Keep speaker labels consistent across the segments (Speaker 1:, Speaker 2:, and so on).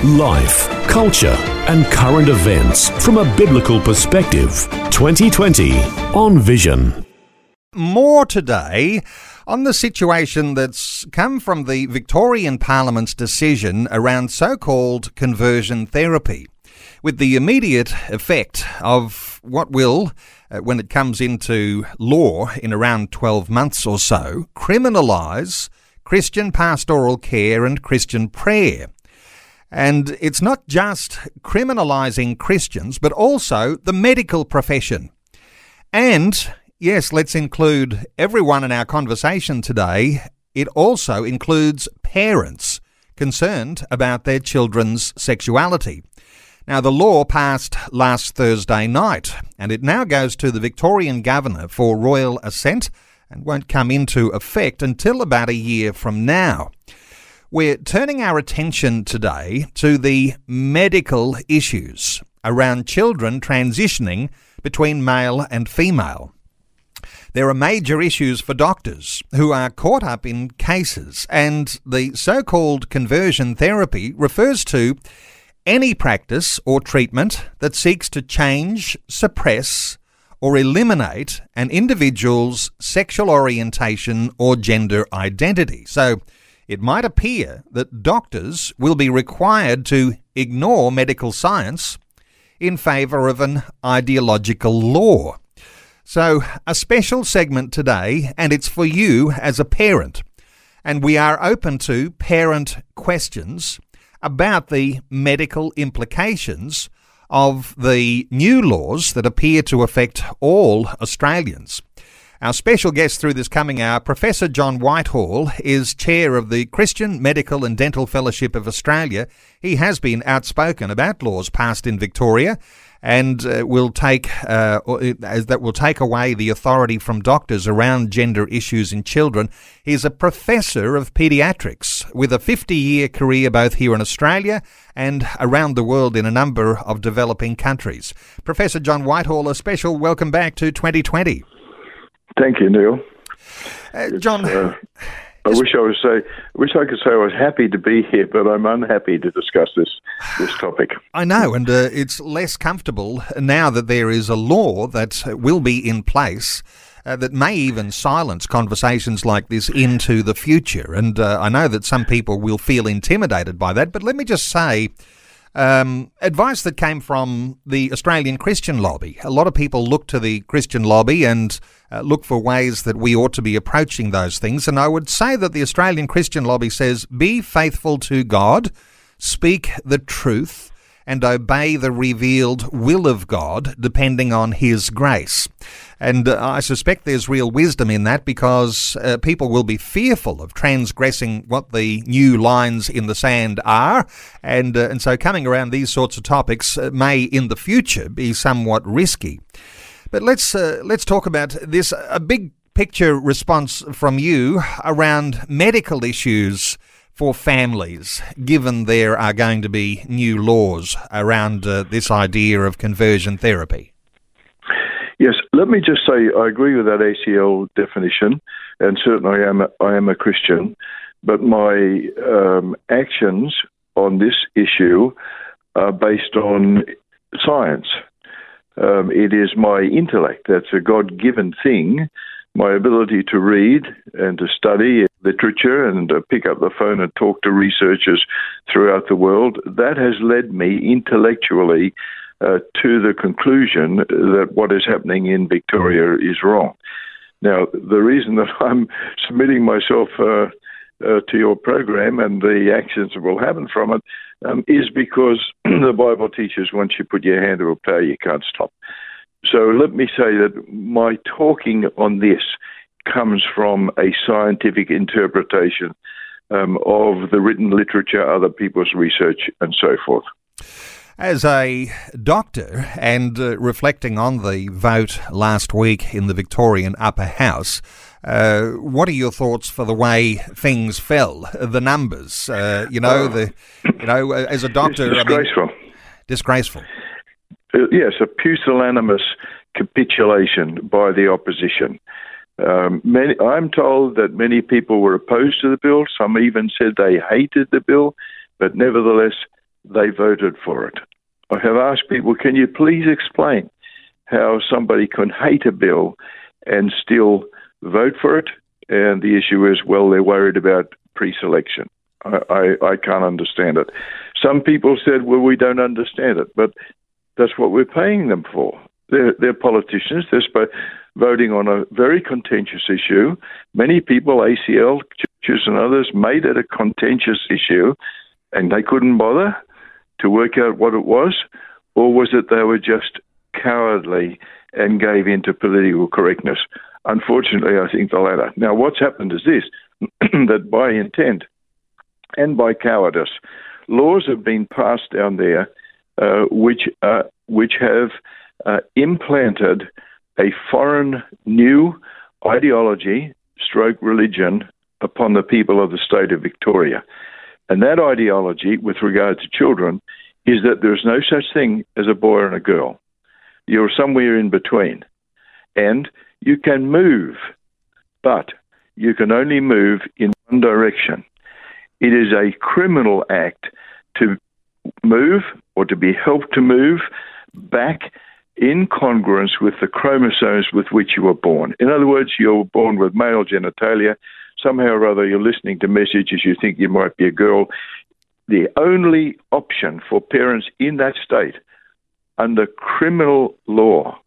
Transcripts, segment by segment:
Speaker 1: Life, culture, and current events from a biblical perspective. 2020 on Vision.
Speaker 2: More today on the situation that's come from the Victorian Parliament's decision around so called conversion therapy, with the immediate effect of what will, uh, when it comes into law in around 12 months or so, criminalise Christian pastoral care and Christian prayer. And it's not just criminalising Christians, but also the medical profession. And yes, let's include everyone in our conversation today. It also includes parents concerned about their children's sexuality. Now, the law passed last Thursday night, and it now goes to the Victorian Governor for royal assent and won't come into effect until about a year from now. We're turning our attention today to the medical issues around children transitioning between male and female. There are major issues for doctors who are caught up in cases, and the so called conversion therapy refers to any practice or treatment that seeks to change, suppress, or eliminate an individual's sexual orientation or gender identity. So, it might appear that doctors will be required to ignore medical science in favour of an ideological law. So, a special segment today, and it's for you as a parent. And we are open to parent questions about the medical implications of the new laws that appear to affect all Australians. Our special guest through this coming hour, Professor John Whitehall, is chair of the Christian Medical and Dental Fellowship of Australia. He has been outspoken about laws passed in Victoria and uh, will take uh, as that will take away the authority from doctors around gender issues in children. He's a professor of paediatrics with a 50-year career both here in Australia and around the world in a number of developing countries. Professor John Whitehall, a special welcome back to 2020.
Speaker 3: Thank you, Neil.
Speaker 2: Uh, John. Uh,
Speaker 3: I wish I was say, wish I could say I was happy to be here, but I'm unhappy to discuss this this topic.
Speaker 2: I know, and uh, it's less comfortable now that there is a law that will be in place. Uh, that may even silence conversations like this into the future. And uh, I know that some people will feel intimidated by that, but let me just say um, advice that came from the Australian Christian lobby. A lot of people look to the Christian lobby and uh, look for ways that we ought to be approaching those things. And I would say that the Australian Christian lobby says be faithful to God, speak the truth, and obey the revealed will of God depending on His grace. And uh, I suspect there's real wisdom in that because uh, people will be fearful of transgressing what the new lines in the sand are. And, uh, and so coming around these sorts of topics uh, may in the future be somewhat risky. But let's, uh, let's talk about this. A big picture response from you around medical issues for families, given there are going to be new laws around uh, this idea of conversion therapy?
Speaker 3: Yes, let me just say I agree with that ACL definition, and certainly I am a, I am a Christian, but my um, actions on this issue are based on science. Um, it is my intellect that's a God given thing. My ability to read and to study literature and to pick up the phone and talk to researchers throughout the world, that has led me intellectually uh, to the conclusion that what is happening in Victoria is wrong. Now, the reason that I'm submitting myself uh, uh, to your program and the actions that will happen from it um, is because the Bible teaches once you put your hand to a plow, you can't stop. So let me say that my talking on this comes from a scientific interpretation um, of the written literature, other people's research, and so forth.
Speaker 2: As a doctor and uh, reflecting on the vote last week in the Victorian Upper House, uh, what are your thoughts for the way things fell, the numbers? Uh, you know, the you know, as a doctor,
Speaker 3: disgraceful. I mean,
Speaker 2: disgraceful.
Speaker 3: Uh, yes, a pusillanimous capitulation by the opposition. Um, many, I'm told that many people were opposed to the bill. Some even said they hated the bill, but nevertheless, they voted for it. I have asked people, can you please explain how somebody can hate a bill and still vote for it? And the issue is, well, they're worried about pre selection. I, I, I can't understand it. Some people said, well, we don't understand it, but that's what we're paying them for. They're, they're politicians. They're sp- voting on a very contentious issue. Many people, ACL, churches, and others, made it a contentious issue, and they couldn't bother to work out what it was, or was it they were just cowardly and gave in to political correctness? Unfortunately, I think the latter. Now, what's happened is this that by intent and by cowardice, laws have been passed down there which, uh, which have uh, implanted a foreign new ideology, stroke religion, upon the people of the state of Victoria. And that ideology, with regard to children, is that there's no such thing as a boy and a girl. You're somewhere in between. And you can move, but you can only move in one direction. It is a criminal act to move or to be helped to move back in congruence with the chromosomes with which you were born. In other words, you're born with male genitalia. Somehow or other, you're listening to messages, you think you might be a girl. The only option for parents in that state under criminal law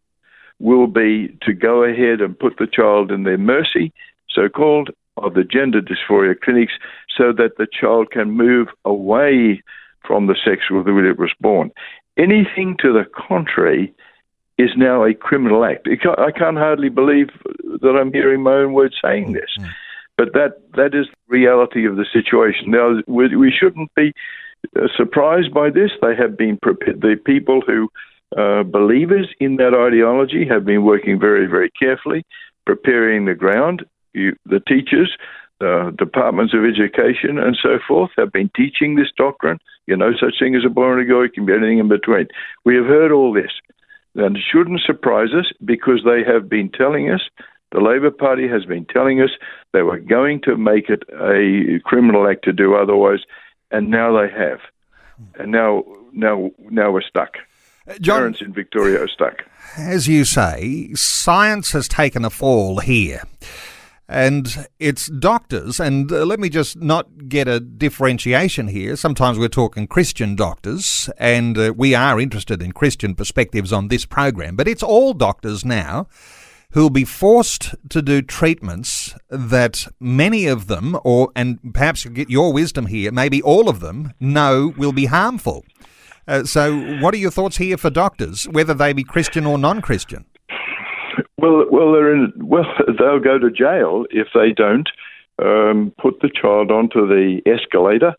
Speaker 3: will be to go ahead and put the child in their mercy, so called, of the gender dysphoria clinics so that the child can move away from the sex with which it was born. Anything to the contrary is now a criminal act. I can't hardly believe that I'm hearing my own words saying this. Mm. But that, that is the reality of the situation. Now, we, we shouldn't be uh, surprised by this. They have been prepared. The people who uh, believers in that ideology have been working very, very carefully, preparing the ground. You, the teachers, the departments of education, and so forth have been teaching this doctrine. You know, such thing as a born and a it can be anything in between. We have heard all this. And it shouldn't surprise us because they have been telling us, the Labor Party has been telling us they were going to make it a criminal act to do otherwise, and now they have. And now, now, now we're stuck. Uh, John, Parents in Victoria are stuck.
Speaker 2: As you say, science has taken a fall here. And it's doctors, and uh, let me just not get a differentiation here. Sometimes we're talking Christian doctors, and uh, we are interested in Christian perspectives on this program, but it's all doctors now who'll be forced to do treatments that many of them, or and perhaps you get your wisdom here, maybe all of them, know will be harmful. Uh, so, what are your thoughts here for doctors, whether they be Christian or non-Christian?
Speaker 3: Well, well, they're in. Well, they'll go to jail if they don't um, put the child onto the escalator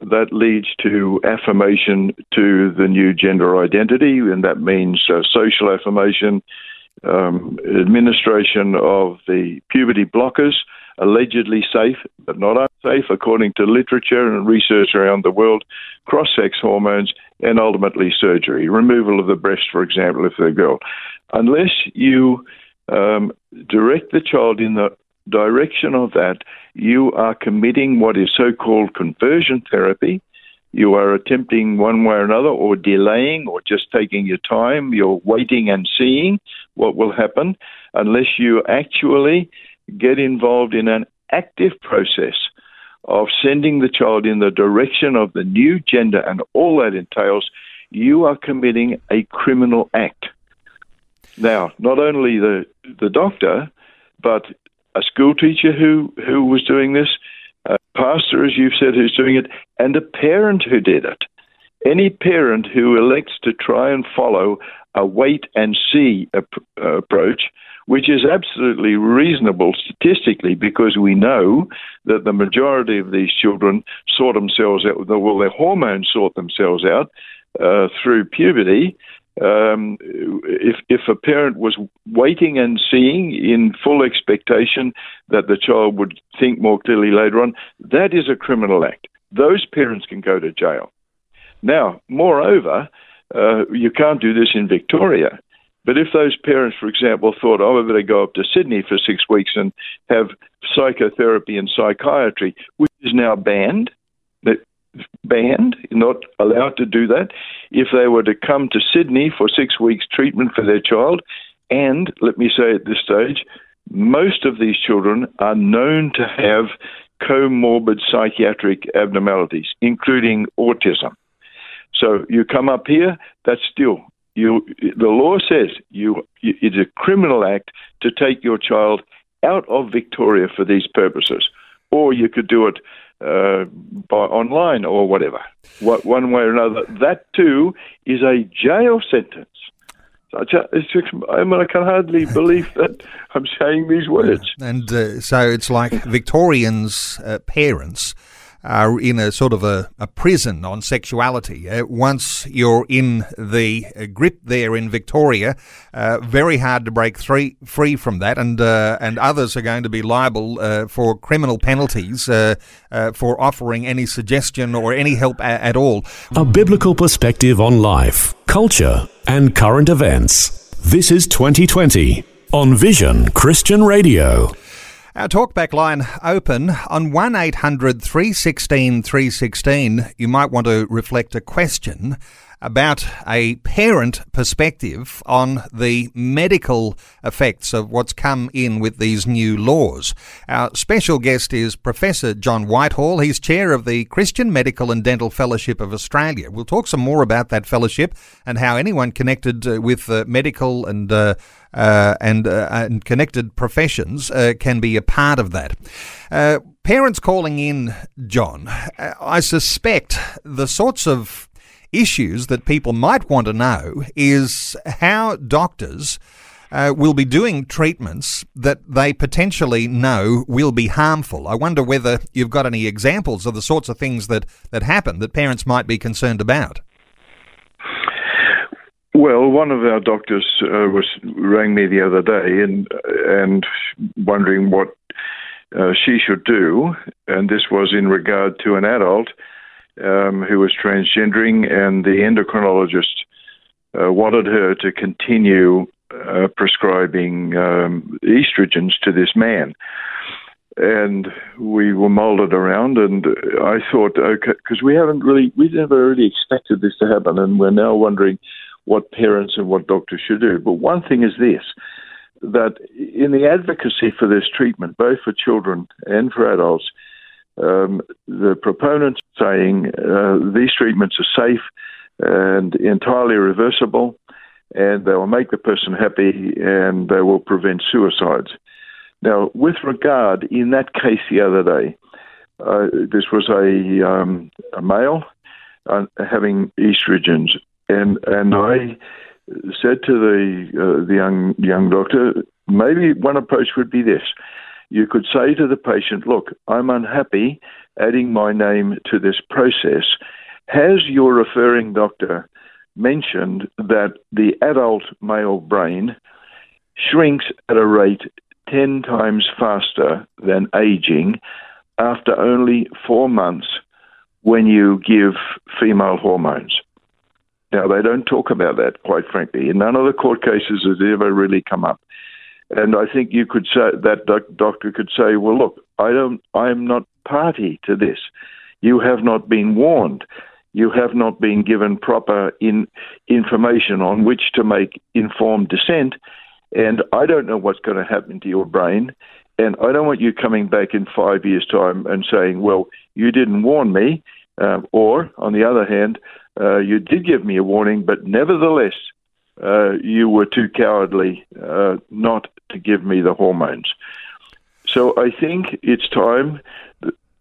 Speaker 3: that leads to affirmation to the new gender identity, and that means uh, social affirmation, um, administration of the puberty blockers, allegedly safe but not unsafe according to literature and research around the world, cross sex hormones, and ultimately surgery, removal of the breast, for example, if they're a girl. Unless you um, direct the child in the direction of that, you are committing what is so called conversion therapy. You are attempting one way or another, or delaying, or just taking your time. You're waiting and seeing what will happen unless you actually get involved in an active process of sending the child in the direction of the new gender and all that entails. You are committing a criminal act. Now, not only the the doctor, but a school teacher who who was doing this, a pastor, as you've said, who's doing it, and a parent who did it. Any parent who elects to try and follow a wait and see ap- uh, approach, which is absolutely reasonable statistically, because we know that the majority of these children sort themselves out. Well, their hormones sort themselves out uh, through puberty, um, if if a parent was waiting and seeing in full expectation that the child would think more clearly later on, that is a criminal act. Those parents can go to jail. Now, moreover, uh, you can't do this in Victoria. But if those parents, for example, thought, oh, I better go up to Sydney for six weeks and have psychotherapy and psychiatry, which is now banned, banned, not allowed to do that. If they were to come to Sydney for six weeks treatment for their child, and let me say at this stage, most of these children are known to have comorbid psychiatric abnormalities, including autism. So you come up here, that's still you. The law says you. It's a criminal act to take your child out of Victoria for these purposes, or you could do it uh, by online or whatever. What, one way or another, that too is a jail sentence. I, I mean, I can hardly believe that I'm saying these words.
Speaker 2: And uh, so it's like Victorians' uh, parents are in a sort of a, a prison on sexuality. Uh, once you're in the uh, grip there in Victoria, uh, very hard to break free, free from that, and uh, and others are going to be liable uh, for criminal penalties uh, for offering any suggestion or any help a- at all.
Speaker 1: A biblical perspective on life, culture, and current events. This is 2020 on Vision Christian Radio.
Speaker 2: Our talkback line open on 1 800 316 316. You might want to reflect a question about a parent perspective on the medical effects of what's come in with these new laws. Our special guest is Professor John Whitehall. He's chair of the Christian Medical and Dental Fellowship of Australia. We'll talk some more about that fellowship and how anyone connected uh, with uh, medical and uh, uh, and, uh, and connected professions uh, can be a part of that. Uh, parents calling in, John, I suspect the sorts of issues that people might want to know is how doctors. Uh, will be doing treatments that they potentially know will be harmful. I wonder whether you've got any examples of the sorts of things that, that happen that parents might be concerned about.
Speaker 3: Well, one of our doctors uh, was rang me the other day and and wondering what uh, she should do, and this was in regard to an adult um, who was transgendering, and the endocrinologist uh, wanted her to continue uh, prescribing um, estrogens to this man. And we were molded around, and I thought, okay, because we haven't really, we never really expected this to happen, and we're now wondering what parents and what doctors should do. But one thing is this that in the advocacy for this treatment, both for children and for adults, um, the proponents saying uh, these treatments are safe and entirely reversible, and they will make the person happy and they will prevent suicides. Now, with regard, in that case the other day, uh, this was a, um, a male uh, having estrogens, and and I said to the uh, the young young doctor, maybe one approach would be this: you could say to the patient, "Look, I'm unhappy adding my name to this process. Has your referring doctor mentioned that the adult male brain shrinks at a rate 10 times faster than aging after only four months when you give female hormones. Now, they don't talk about that, quite frankly. In none of the court cases has ever really come up. And I think you could say that doc- doctor could say, "Well, look, I don't, I am not party to this. You have not been warned. You have not been given proper in, information on which to make informed dissent. And I don't know what's going to happen to your brain. And I don't want you coming back in five years' time and saying, "Well, you didn't warn me," uh, or on the other hand, uh, you did give me a warning, but nevertheless, uh, you were too cowardly uh, not to give me the hormones. So I think it's time.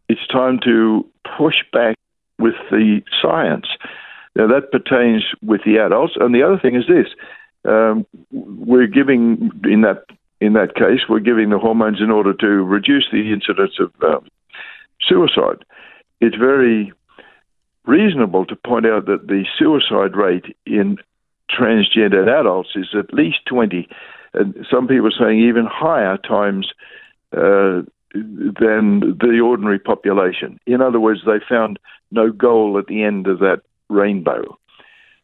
Speaker 3: It's time to push back with the science. Now that pertains with the adults, and the other thing is this: um, we're giving in that in that case we're giving the hormones in order to reduce the incidence of um, suicide. It's very reasonable to point out that the suicide rate in transgendered adults is at least 20, and some people are saying even higher times uh, than the ordinary population. In other words, they found no goal at the end of that rainbow.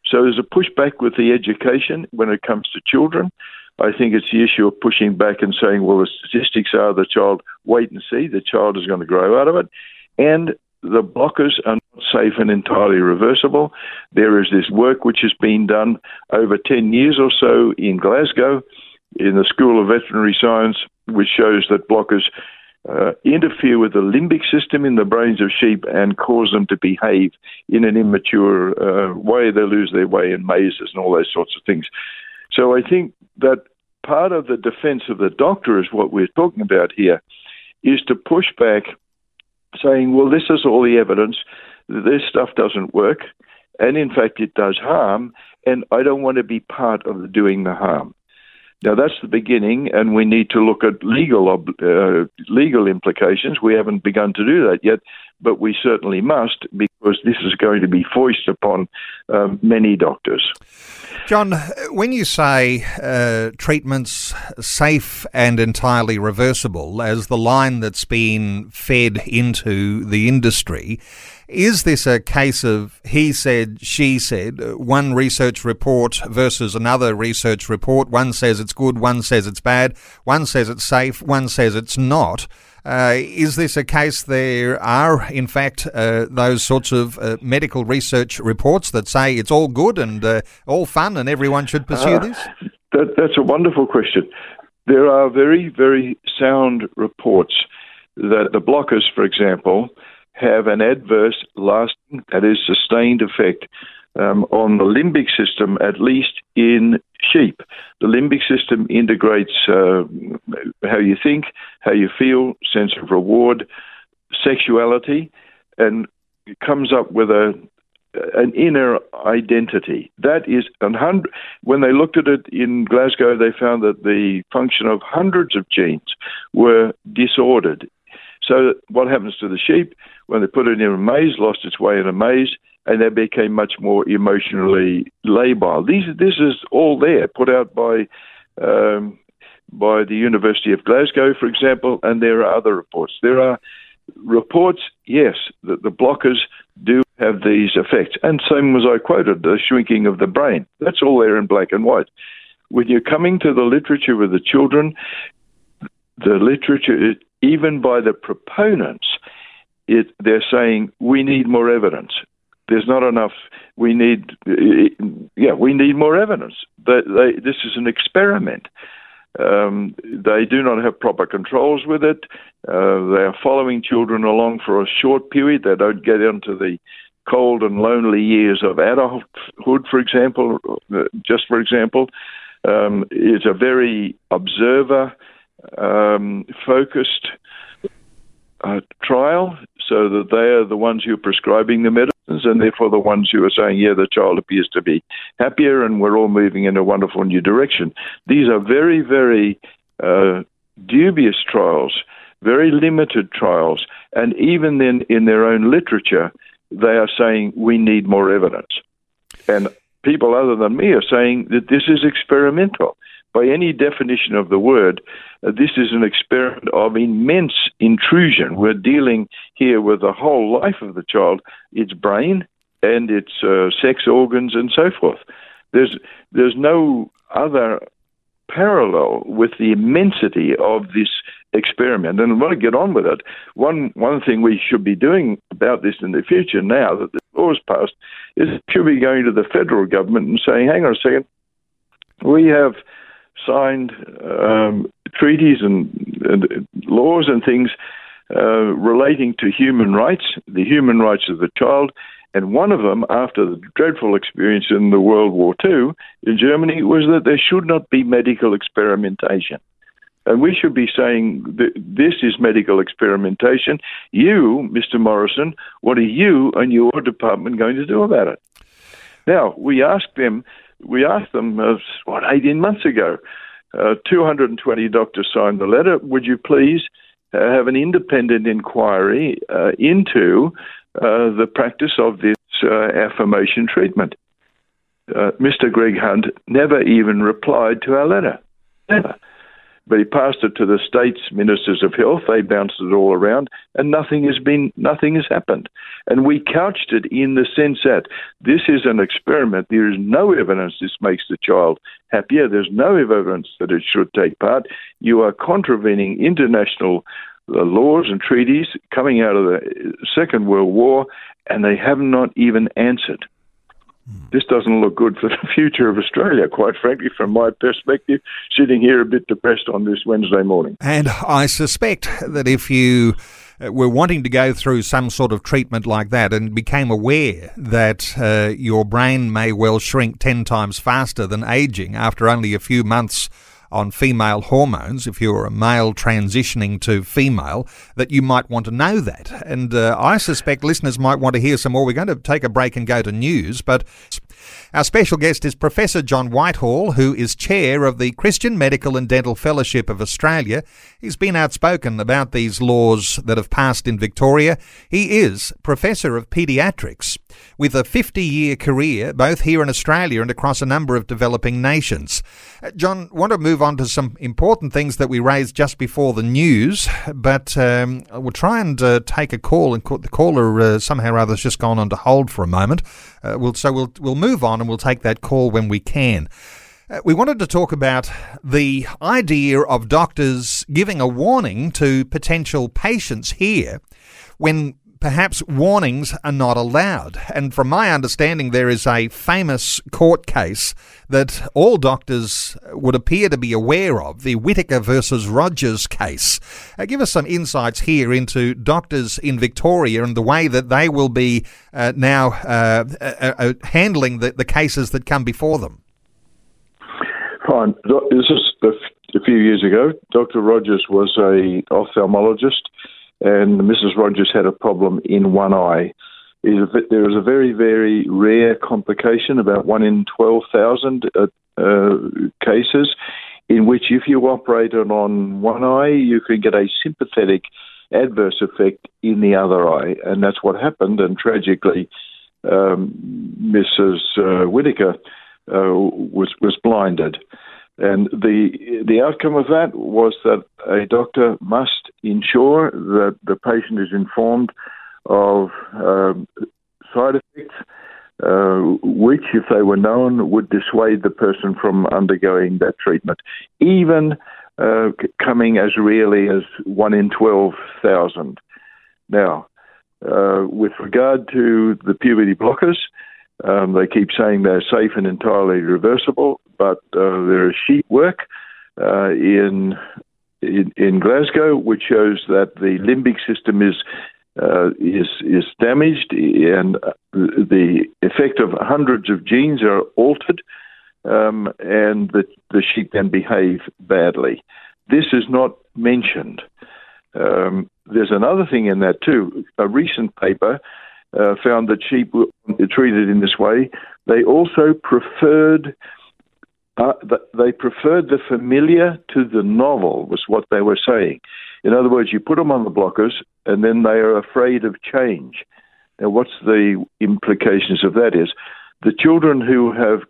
Speaker 3: So there's a pushback with the education when it comes to children. I think it's the issue of pushing back and saying, well, the statistics are the child, wait and see, the child is going to grow out of it. And the blockers are not safe and entirely reversible. There is this work which has been done over 10 years or so in Glasgow in the School of Veterinary Science, which shows that blockers uh, interfere with the limbic system in the brains of sheep and cause them to behave in an immature uh, way. They lose their way in mazes and all those sorts of things. So I think that part of the defense of the doctor is what we're talking about here is to push back saying, well, this is all the evidence. This stuff doesn't work. And in fact, it does harm. And I don't want to be part of doing the harm. Now that's the beginning, and we need to look at legal uh, legal implications. We haven't begun to do that yet, but we certainly must because this is going to be foisted upon um, many doctors.
Speaker 2: John, when you say uh, treatments safe and entirely reversible as the line that's been fed into the industry, is this a case of he said, she said, one research report versus another research report? One says it's good, one says it's bad, one says it's safe, one says it's not. Uh, is this a case there are, in fact, uh, those sorts of uh, medical research reports that say it's all good and uh, all fun and everyone should pursue uh, this?
Speaker 3: That, that's a wonderful question. There are very, very sound reports that the blockers, for example, have an adverse, lasting, that is, sustained effect um, on the limbic system, at least in sheep. The limbic system integrates uh, how you think, how you feel, sense of reward, sexuality, and comes up with a an inner identity. That is, when they looked at it in Glasgow, they found that the function of hundreds of genes were disordered so what happens to the sheep when they put it in a maze? Lost its way in a maze, and they became much more emotionally labile. These, this is all there, put out by um, by the University of Glasgow, for example, and there are other reports. There are reports, yes, that the blockers do have these effects, and same as I quoted, the shrinking of the brain. That's all there in black and white. When you're coming to the literature with the children, the literature even by the proponents, it, they're saying we need more evidence. There's not enough. We need, yeah, we need more evidence. They, they, this is an experiment. Um, they do not have proper controls with it. Uh, they are following children along for a short period. They don't get into the cold and lonely years of adulthood, for example. Uh, just for example, um, it's a very observer um, focused trial so that they are the ones who are prescribing the medicines and therefore the ones who are saying, yeah, the child appears to be happier and we're all moving in a wonderful new direction. These are very, very uh, dubious trials, very limited trials, and even then in their own literature, they are saying we need more evidence. And people other than me are saying that this is experimental by any definition of the word, uh, this is an experiment of immense intrusion. We're dealing here with the whole life of the child, its brain and its uh, sex organs and so forth. There's there's no other parallel with the immensity of this experiment. And want to get on with it. One one thing we should be doing about this in the future, now that the law is passed, is should be going to the federal government and saying, "Hang on a second, we have signed um, treaties and, and, laws and things uh, relating to human rights, the human rights of the child. And one of them, after the dreadful experience in the World War II in Germany, was that there should not be medical experimentation. And we should be saying that this is medical experimentation. You, Mr. Morrison, what are you and your department going to do about it? Now, we asked them we asked them, uh, what, 18 months ago, uh, 220 doctors signed the letter. Would you please uh, have an independent inquiry uh, into uh, the practice of this uh, affirmation treatment. Uh, Mr. Greg Hunt never even replied to our letter. Never. But he passed it to the state's ministers of health. They bounced it all around, and nothing has been, nothing has happened. And we couched it in the sense that this is an experiment. There is no evidence this makes the child happier. There's no evidence that it should take part. You are contravening international uh, laws and treaties coming out of the Second World War, and they have not even answered. This doesn't look good for the future of Australia, quite frankly, from my perspective, sitting here a bit depressed on this Wednesday morning.
Speaker 2: And I suspect that if you uh, were wanting to go through some sort of treatment like that and became aware that uh, your brain may well shrink 10 times faster than aging after only a few months on female hormones, if you're a male transitioning to female, that you might want to know that. And uh, I suspect listeners might want to hear some more. We're going to take a break and go to news, but our special guest is Professor John Whitehall, who is chair of the Christian Medical and Dental Fellowship of Australia. He's been outspoken about these laws that have passed in Victoria. He is Professor of Paediatrics with a 50 year career both here in Australia and across a number of developing nations. Uh, John, want to move on to some important things that we raised just before the news, but um, we'll try and uh, take a call. And the caller uh, somehow or other has just gone on to hold for a moment. Uh, we'll, so we'll, we'll move on and we'll take that call when we can. Uh, we wanted to talk about the idea of doctors giving a warning to potential patients here when perhaps warnings are not allowed. And from my understanding, there is a famous court case that all doctors would appear to be aware of the Whitaker versus Rogers case. Uh, give us some insights here into doctors in Victoria and the way that they will be uh, now uh, uh, uh handling the, the cases that come before them.
Speaker 3: Fine. This is a few years ago. Dr. Rogers was a ophthalmologist and Mrs. Rogers had a problem in one eye. There is a very, very rare complication, about one in 12,000 uh, uh, cases, in which if you operated on one eye, you can get a sympathetic adverse effect in the other eye. And that's what happened. And tragically, um, Mrs. Uh, Whitaker uh, was, was blinded. And the the outcome of that was that a doctor must ensure that the patient is informed of um, side effects, uh, which, if they were known, would dissuade the person from undergoing that treatment, even uh, coming as rarely as one in twelve thousand. Now, uh, with regard to the puberty blockers, um, they keep saying they're safe and entirely reversible, but uh, there is sheet work uh, in, in, in Glasgow which shows that the limbic system is uh, is is damaged and the effect of hundreds of genes are altered, um, and the the sheep then behave badly. This is not mentioned. Um, there's another thing in that too. A recent paper uh, found that sheep were treated in this way. They also preferred uh, they preferred the familiar to the novel, was what they were saying. In other words, you put them on the blockers, and then they are afraid of change. Now, what's the implications of that? Is the children who have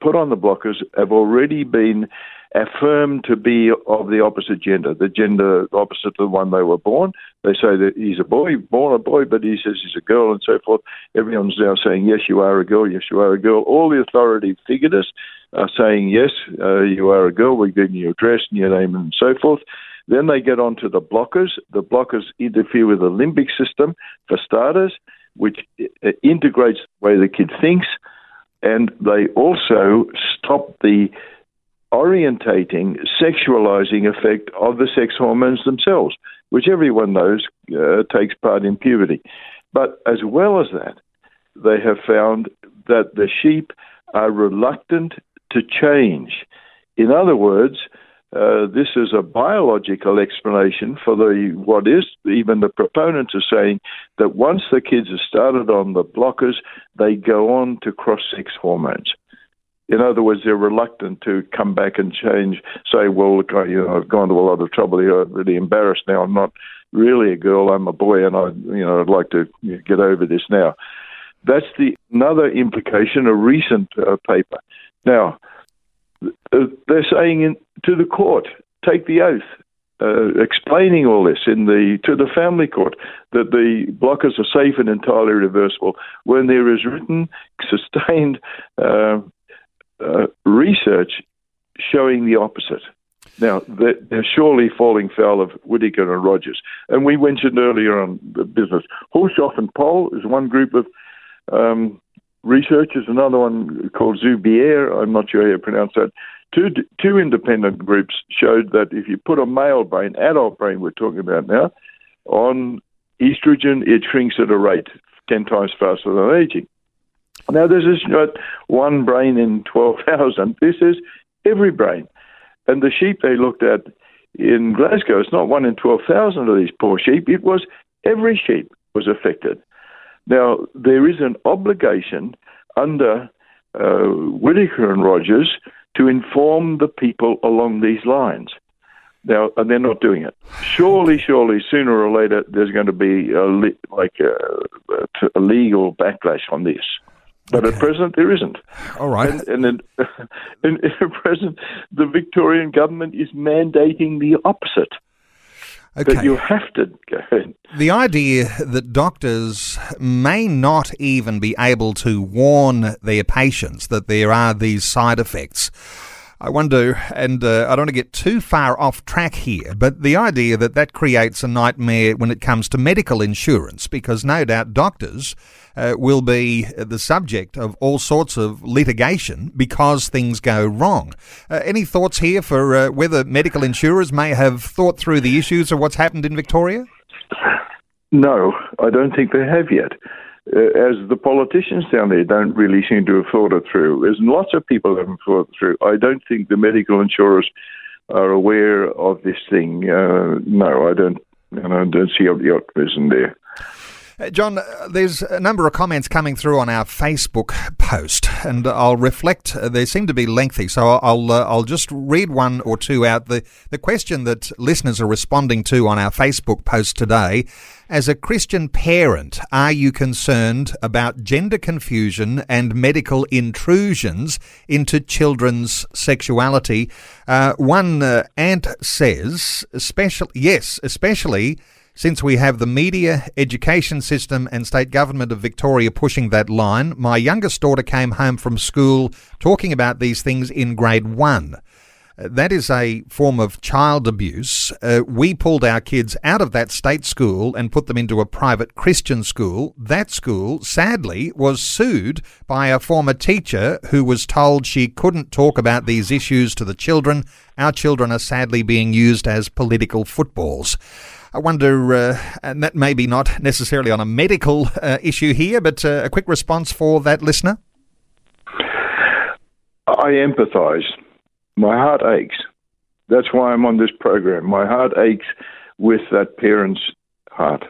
Speaker 3: put on the blockers have already been affirmed to be of the opposite gender, the gender opposite to the one they were born. They say that he's a boy, born a boy, but he says he's a girl, and so forth. Everyone's now saying, yes, you are a girl, yes, you are a girl. All the authority figures are saying, yes, uh, you are a girl, we're giving you a dress and your name and so forth. Then they get onto the blockers. The blockers interfere with the limbic system, for starters, which uh, integrates the way the kid thinks, and they also stop the orientating, sexualizing effect of the sex hormones themselves, which everyone knows uh, takes part in puberty. But as well as that, they have found that the sheep are reluctant to change. In other words, uh, this is a biological explanation for the what is even the proponents are saying that once the kids are started on the blockers, they go on to cross-sex hormones. In other words, they're reluctant to come back and change. Say, well, look, I, you know, I've gone to a lot of trouble here. I'm really embarrassed now. I'm not really a girl. I'm a boy, and I, you know, I'd like to get over this now. That's the another implication, a recent uh, paper. Now, they're saying in, to the court, take the oath, uh, explaining all this in the to the family court that the blockers are safe and entirely reversible when there is written, sustained uh, uh, research showing the opposite. Now, they're, surely falling foul of Whitaker and Rogers. And we mentioned earlier on the business. Hulshoff and Pol is one group of um, researchers, another one called Zubier, I'm not sure how you pronounce that. Two, two independent groups showed that if you put a male brain, adult brain we're talking about now, on estrogen, it shrinks at a rate 10 times faster than aging. Now, this is not one brain in 12,000. This is every brain. And the sheep they looked at in Glasgow, it's not one in 12,000 of these poor sheep, it was every sheep was affected. Now, there is an obligation under uh, Whitaker and Rogers to inform the people along these lines. Now, and they're not doing it. Surely, surely, sooner or later, there's going to be a le- like a, a, legal backlash on this. But okay. at present, there isn't.
Speaker 2: All right.
Speaker 3: And, and in, in, at present, the Victorian government is mandating the opposite. Okay. That you have to go ahead.
Speaker 2: The idea that doctors may not even be able to warn their patients that there are these side effects I wonder, and uh, I don't want to get too far off track here, but the idea that that creates a nightmare when it comes to medical insurance, because no doubt doctors uh, will be the subject of all sorts of litigation because things go wrong. Uh, any thoughts here for uh, whether medical insurers may have thought through the issues of what's happened in Victoria?
Speaker 3: No, I don't think they have yet as the politicians down there don't really seem to have thought it through. There's lots of people haven't thought it through. I don't think the medical insurers are aware of this thing. Uh, no, I don't. And I don't see the optimism there.
Speaker 2: Uh, John, uh, there's a number of comments coming through on our Facebook post, and I'll reflect. Uh, they seem to be lengthy, so I'll uh, I'll just read one or two out. The the question that listeners are responding to on our Facebook post today: As a Christian parent, are you concerned about gender confusion and medical intrusions into children's sexuality? Uh, one uh, aunt says, especially yes, especially since we have the media, education system, and state government of Victoria pushing that line, my youngest daughter came home from school talking about these things in grade one. Uh, that is a form of child abuse. Uh, we pulled our kids out of that state school and put them into a private Christian school. That school, sadly, was sued by a former teacher who was told she couldn't talk about these issues to the children. Our children are sadly being used as political footballs. I wonder, uh, and that may be not necessarily on a medical uh, issue here, but uh, a quick response for that listener?
Speaker 3: I empathise. My heart aches. That's why I'm on this program. My heart aches with that parent's heart.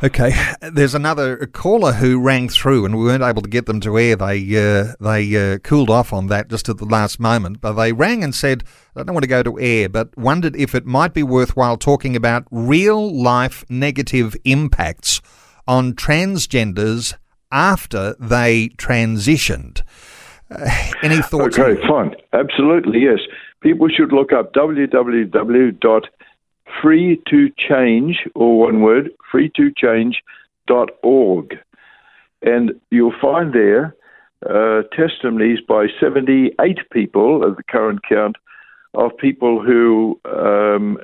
Speaker 2: Okay, there's another caller who rang through, and we weren't able to get them to air. They uh, they uh, cooled off on that just at the last moment, but they rang and said, "I don't want to go to air, but wondered if it might be worthwhile talking about real life negative impacts on transgenders after they transitioned." Uh, any thoughts?
Speaker 3: Okay, fine, absolutely, yes. People should look up www free to change, or one word, free to change.org. And you'll find there uh, testimonies by 78 people at the current count of people who um,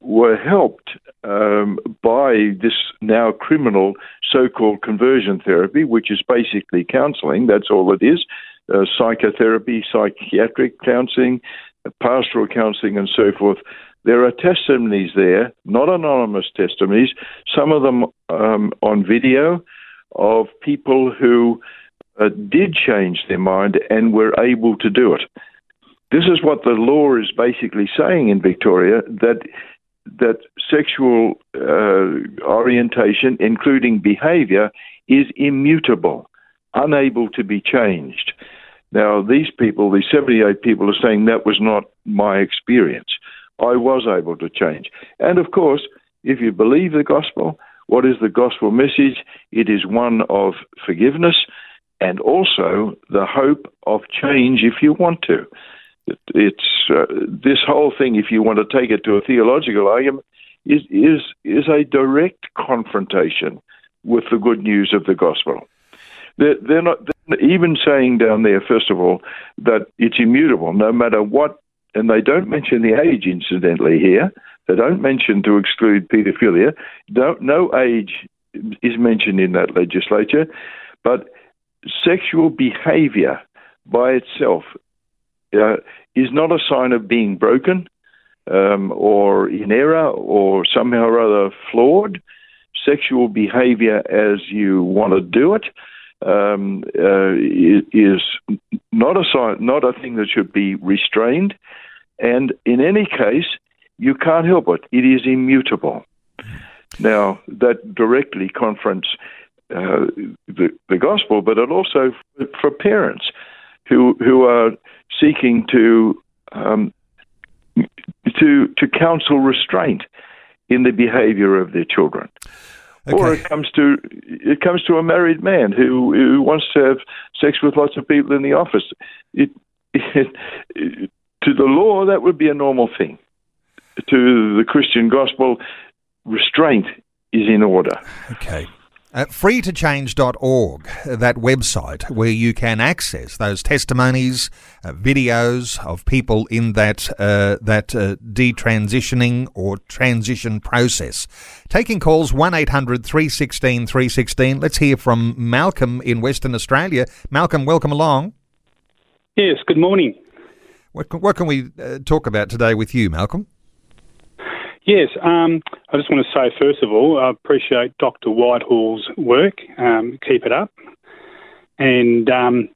Speaker 3: were helped um, by this now criminal so called conversion therapy, which is basically counseling. That's all it is uh, psychotherapy, psychiatric counseling, pastoral counseling, and so forth. There are testimonies there, not anonymous testimonies, some of them um, on video of people who uh, did change their mind and were able to do it. This is what the law is basically saying in Victoria that that sexual uh, orientation, including behaviour, is immutable, unable to be changed. Now, these people, these 78 people, are saying that was not my experience. I was able to change. And of course, if you believe the gospel, What is the gospel message? It is one of forgiveness and also the hope of change if you want to. It's uh, this whole thing. If you want to take it to a theological argument, is is is a direct confrontation with the good news of the gospel. They're, they're not they're even saying down there, first of all, that it's immutable, no matter what. And they don't mention the age, incidentally, here. They don't mention to exclude paedophilia. No age is mentioned in that legislature, but sexual behavior by itself uh, is not a sign of being broken um, or in error or somehow or other flawed. Sexual behavior as you want to do it um, uh, is not a sign, not a thing that should be restrained. And in any case, you can't help it. It is immutable. Now, that directly confronts uh, the, the gospel, but it also for parents who who are seeking to um, to to counsel restraint in the behavior of their children. Okay. Or it comes to it comes to a married man who who wants to have sex with lots of people in the office. It, it, it, to the law, that would be a normal thing. To the Christian gospel, restraint is in order.
Speaker 2: Okay. Uh, freetochange.org, that website where you can access those testimonies, uh, videos of people in that uh, that uh, detransitioning or transition process. Taking calls 1 800 316 316. Let's hear from Malcolm in Western Australia. Malcolm, welcome along.
Speaker 4: Yes, good morning.
Speaker 2: What, what can we uh, talk about today with you, Malcolm?
Speaker 4: Yes, um, I just want to say, first of all, I appreciate Dr. Whitehall's work. Um, keep it up. And um,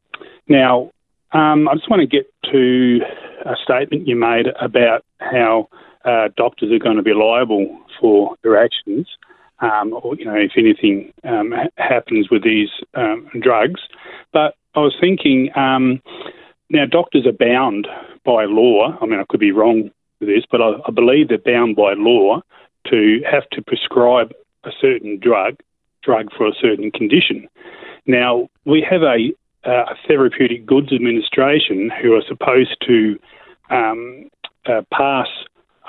Speaker 4: now, um, I just want to get to a statement you made about how uh, doctors are going to be liable for their actions, um, or you know, if anything um, happens with these drugs. But I was thinking, now doctors are bound by law. I mean, I could be wrong with this, but I, I believe they're bound by law to have to prescribe a certain drug, drug for a certain condition. Now we have a, a therapeutic goods administration who are supposed to um, uh, pass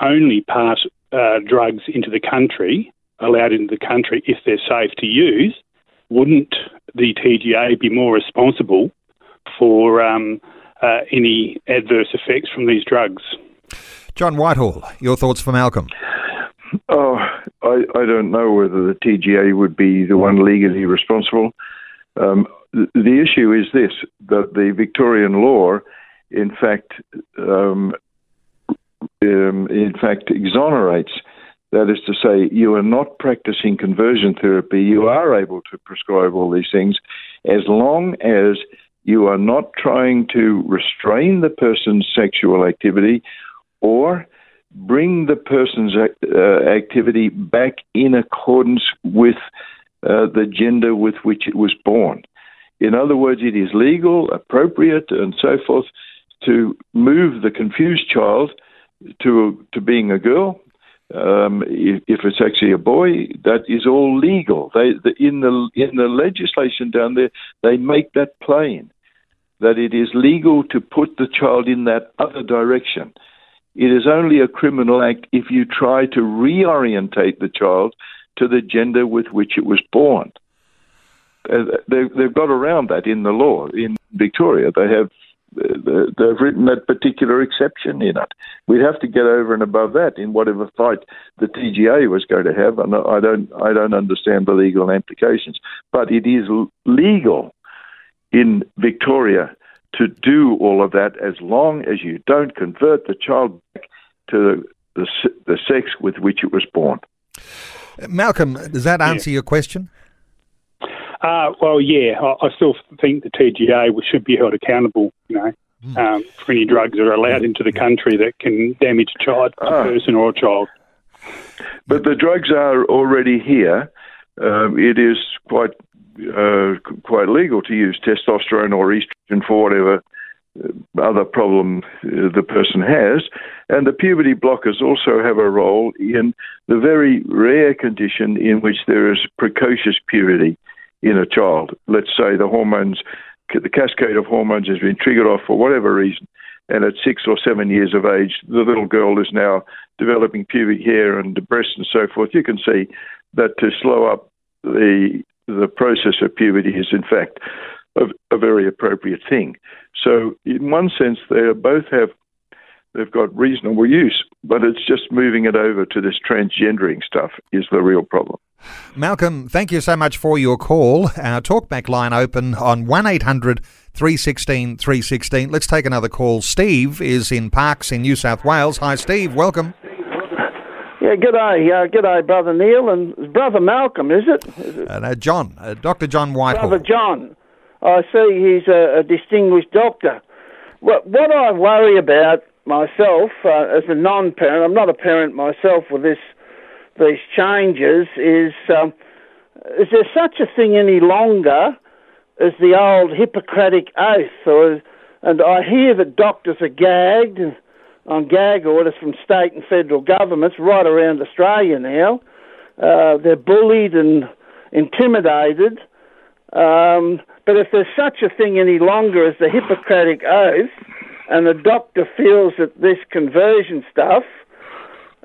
Speaker 4: only pass uh, drugs into the country, allowed into the country if they're safe to use. Wouldn't the TGA be more responsible for um, uh, any adverse effects from these drugs?
Speaker 2: John Whitehall, your thoughts for Malcolm?
Speaker 3: Oh, I, I don't know whether the TGA would be the one legally responsible. Um, the, the, issue is this that the Victorian law, in fact, um, um, in fact, exonerates. That is to say, you are not practicing conversion therapy. You are able to prescribe all these things as long as you are not trying to restrain the person's sexual activity or bring the person's uh, activity back in accordance with uh, the gender with which it was born. In other words, it is legal, appropriate, and so forth to move the confused child to to being a girl. Um, if, if, it's actually a boy, that is all legal. They the, in the in the legislation down there, they make that plain that it is legal to put the child in that other direction. It is only a criminal act if you try to reorientate the child to the gender with which it was born. Uh, they've got around that in the law. In Victoria, they have they've written that particular exception in it. We'd have to get over and above that in whatever fight the TGA was going to have, and I don't I don't understand the legal implications. But it is legal in Victoria to do all of that as long as you don't convert the child back to the, the sex with which it was born.
Speaker 2: Malcolm, does that answer yeah. your question?
Speaker 4: Uh, well, yeah, I, I, still think the TGA should be held accountable, you know, mm. um, for any drugs that are allowed into the country that can damage a child, a ah. person or a child.
Speaker 3: But the drugs are already here. Um, it is quite uh, quite legal to use testosterone or estrogen for whatever other problem uh, the person has. And the puberty blockers also have a role in the very rare condition in which there is precocious puberty in a child. Let's say the hormones, the cascade of hormones has been triggered off for whatever reason, and at six or seven years of age, the little girl is now developing pubic hair and breasts and so forth. You can see that to slow up the the process of puberty is in fact a, a very appropriate thing. So in one sense, they both have they've got reasonable use, but it's just moving it over to this transgendering stuff is the real problem.
Speaker 2: Malcolm, thank you so much for your call. Our talkback line open on 1800 316 316. Let's take another call. Steve is in Parkes in New South Wales. Hi, Steve. Welcome.
Speaker 5: Yeah, good day, uh, good day, brother Neil and brother Malcolm. Is it? Is
Speaker 2: it? Uh, no, John, uh, Doctor John Whitehall.
Speaker 5: Brother John. I see he's a, a distinguished doctor. What, what I worry about myself uh, as a non-parent, I'm not a parent myself with this these changes, is um, is there such a thing any longer as the old Hippocratic oath? Or, and I hear that doctors are gagged on gag orders from state and federal governments right around Australia now. Uh, they're bullied and intimidated. Um, but if there's such a thing any longer as the Hippocratic Oath, and the doctor feels that this conversion stuff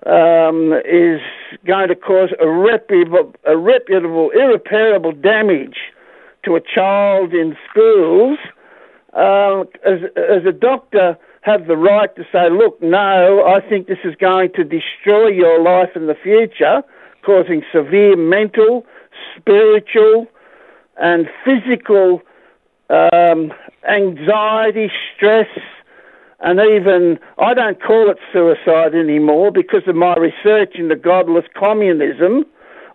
Speaker 5: um, is going to cause irreparable, irreparable, irreparable damage to a child in schools, uh, as, as a doctor, have the right to say, look, no, I think this is going to destroy your life in the future, causing severe mental, spiritual, and physical um, anxiety, stress, and even, I don't call it suicide anymore because of my research into godless communism.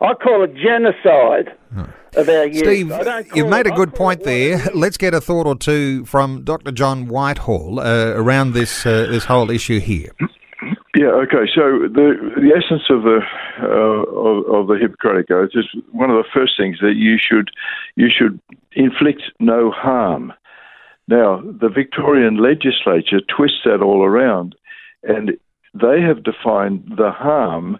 Speaker 5: I call it genocide. Hmm of our
Speaker 2: youth. Steve, you've made a good point there. Let's get a thought or two from Dr. John Whitehall uh, around this uh, this whole issue here.
Speaker 3: Yeah. Okay. So the the essence of the uh, of, of, the Hippocratic Oath is one of the first things that you should you should inflict no harm. Now, the Victorian legislature twists that all around, and they have defined the harm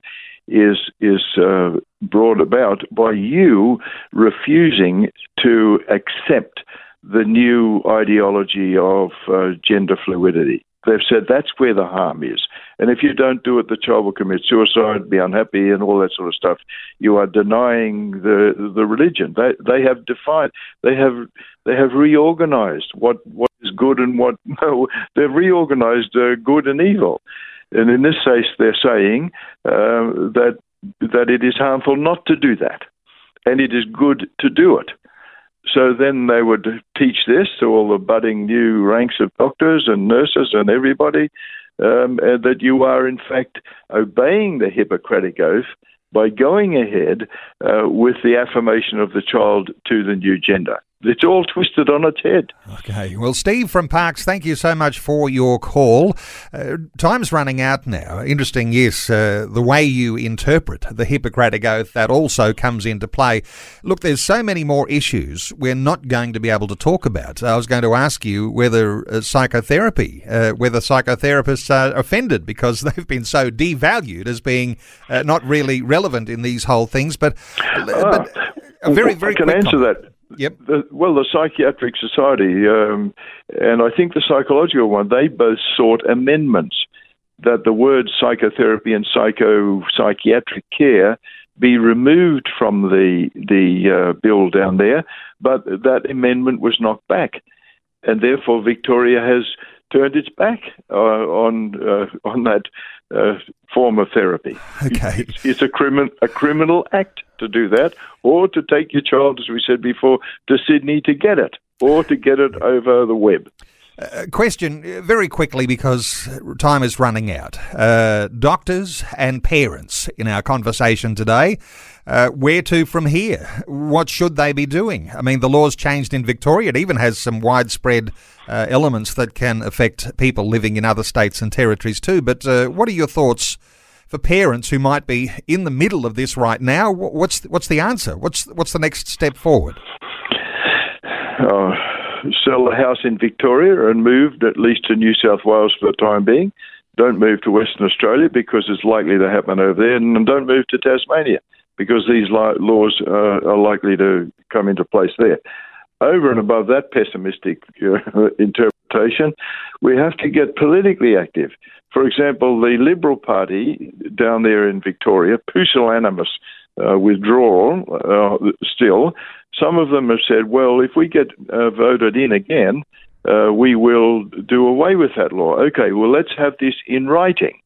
Speaker 3: is is uh, brought about by you refusing to accept the new ideology of uh, gender fluidity. They've said that's where the harm is. And if you don't do it, the child will commit suicide, be unhappy, and all that sort of stuff. You are denying the the religion. They they have defined. They have they have reorganized what what is good and what no. They've reorganized uh, good and evil. And in this case, they're saying uh, that that it is harmful not to do that, and it is good to do it. So then they would teach this to all the budding new ranks of doctors and nurses and everybody um, that you are in fact obeying the Hippocratic Oath by going ahead uh, with the affirmation of the child to the new gender it's all twisted on its head.
Speaker 2: Okay. Well, Steve from Parkes, thank you so much for your call. Uh, time's running out now. Interesting, yes, uh, the way you interpret the Hippocratic Oath, that also comes into play. Look, there's so many more issues we're not going to be able to talk about. I was going to ask you whether uh, psychotherapy, uh, whether psychotherapists are offended because they've been so devalued as being uh, not really relevant in these whole things. But, uh, but a very, very
Speaker 3: I can answer
Speaker 2: comment.
Speaker 3: that.
Speaker 2: Yep.
Speaker 3: The, well, the Psychiatric Society um, and I think the psychological one, they both sought amendments that the words psychotherapy and psycho psychiatric care be removed from the the uh, bill down there, but that amendment was knocked back, and therefore Victoria has turned its back uh, on uh, on that uh, form of therapy.
Speaker 2: Okay,
Speaker 3: it's, it's a criminal a criminal act to do that, or to take your child, as we said before, to Sydney to get it, or to get it over the web.
Speaker 2: Uh, question uh, very quickly because time is running out. Uh, doctors and parents in our conversation today. Uh, where to from here? What should they be doing? I mean, the law's changed in Victoria. It even has some widespread uh, elements that can affect people living in other states and territories too. But uh, what are your thoughts for parents who might be in the middle of this right now? What's what's the answer? What's what's the next step forward?
Speaker 3: Oh, sell the house in Victoria and move at least to New South Wales for the time being. Don't move to Western Australia because it's likely to happen over there, and don't move to Tasmania because these laws uh, are likely to come into place there. Over and above that pessimistic uh, interpretation, we have to get politically active. For example, the Liberal Party down there in Victoria, pusillanimous uh, withdrawal uh, still, some of them have said, well, if we get uh, voted in again, uh, we will do away with that law. Okay, well, let's have this in writing.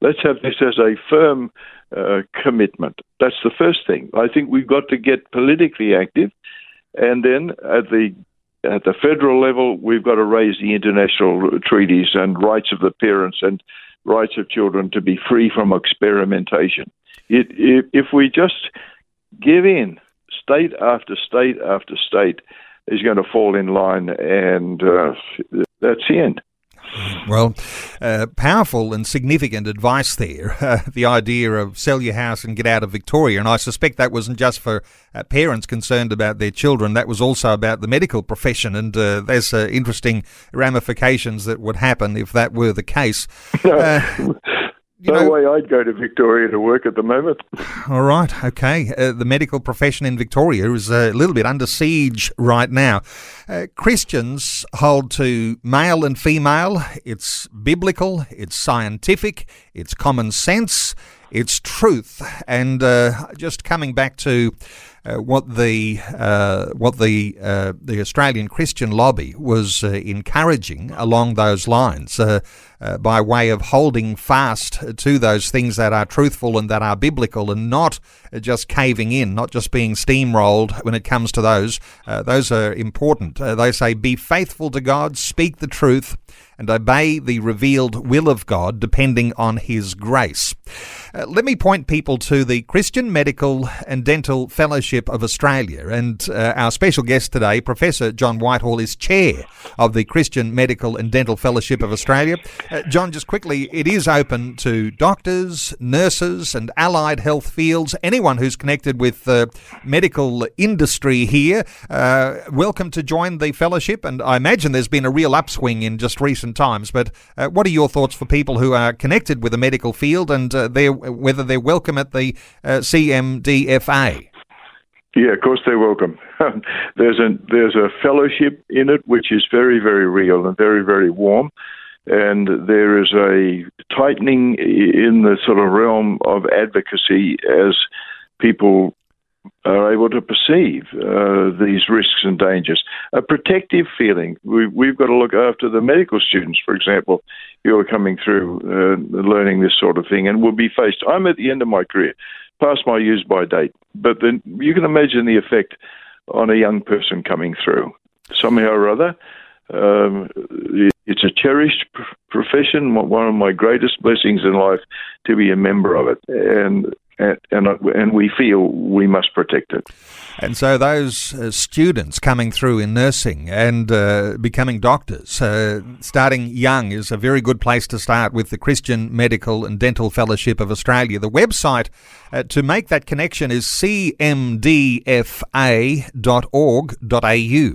Speaker 3: Let's have this as a firm uh, commitment. That's the first thing. I think we've got to get politically active, and then at the at the federal level, we've got to raise the international treaties and rights of the parents and rights of children to be free from experimentation. It, if, if we just give in, state after state after state is going to fall in line, and uh, that's the end.
Speaker 2: Well, uh, powerful and significant advice there. Uh, the idea of sell your house and get out of Victoria. And I suspect that wasn't just for uh, parents concerned about their children, that was also about the medical profession. And uh, there's uh, interesting ramifications that would happen if that were the case. Uh,
Speaker 3: you no know, way I'd go to Victoria to work at the moment.
Speaker 2: All right, okay. Uh, the medical profession in Victoria is a little bit under siege right now. Uh, Christians hold to male and female. It's biblical, it's scientific, it's common sense, it's truth. And uh, just coming back to uh, what the uh, what the uh, the Australian Christian lobby was uh, encouraging along those lines uh, uh, by way of holding fast to those things that are truthful and that are biblical and not just caving in, not just being steamrolled when it comes to those. those are important. they say, "Be faithful to God, speak the truth." and obey the revealed will of God depending on His grace. Uh, let me point people to the Christian Medical and Dental Fellowship of Australia. And uh, our special guest today, Professor John Whitehall, is chair of the Christian Medical and Dental Fellowship of Australia. Uh, John, just quickly, it is open to doctors, nurses, and allied health fields, anyone who's connected with the medical industry here. Uh, welcome to join the fellowship. And I imagine there's been a real upswing in just recent times. But uh, what are your thoughts for people who are connected with the medical field and uh, their whether they're welcome at the uh, CMDFA.
Speaker 3: Yeah, of course they're welcome. there's a there's a fellowship in it which is very very real and very very warm, and there is a tightening in the sort of realm of advocacy as people are able to perceive uh, these risks and dangers. A protective feeling. We, we've got to look after the medical students, for example, who are coming through uh, learning this sort of thing and will be faced. I'm at the end of my career, past my use by date, but then you can imagine the effect on a young person coming through. Somehow or other, um, it's a cherished profession, one of my greatest blessings in life to be a member of it. And and, and, we feel we must protect it.
Speaker 2: And so, those uh, students coming through in nursing and uh, becoming doctors, uh, starting young, is a very good place to start with the Christian Medical and Dental Fellowship of Australia. The website uh, to make that connection is cmdfa.org.au.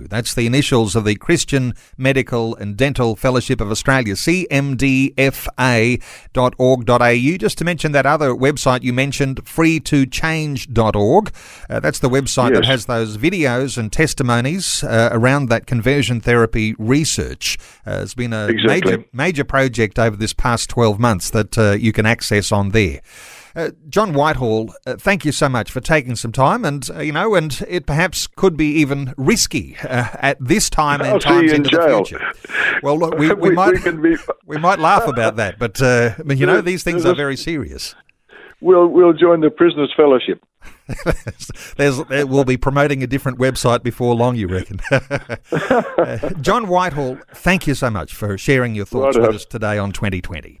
Speaker 2: That's the initials of the Christian Medical and Dental Fellowship of Australia, cmdfa.org.au. Just to mention that other website you mentioned, freetochange.org. Uh, that's the website yes. that has those videos and testimonies uh, around that conversion therapy research. Uh, it's been a exactly. major major project over this past 12 months that uh, you can access on there. Uh, John Whitehall, uh, thank you so much for taking some time, and uh, you know, and it perhaps could be even risky uh, at this time and times into in the future. Well, look, we, we, we might we, be... we, might laugh about that, but uh, you know, these things are very serious.
Speaker 3: We'll we'll join the Prisoners Fellowship.
Speaker 2: There's, we'll be promoting a different website before long, you reckon? John Whitehall, thank you so much for sharing your thoughts right with us today on 2020.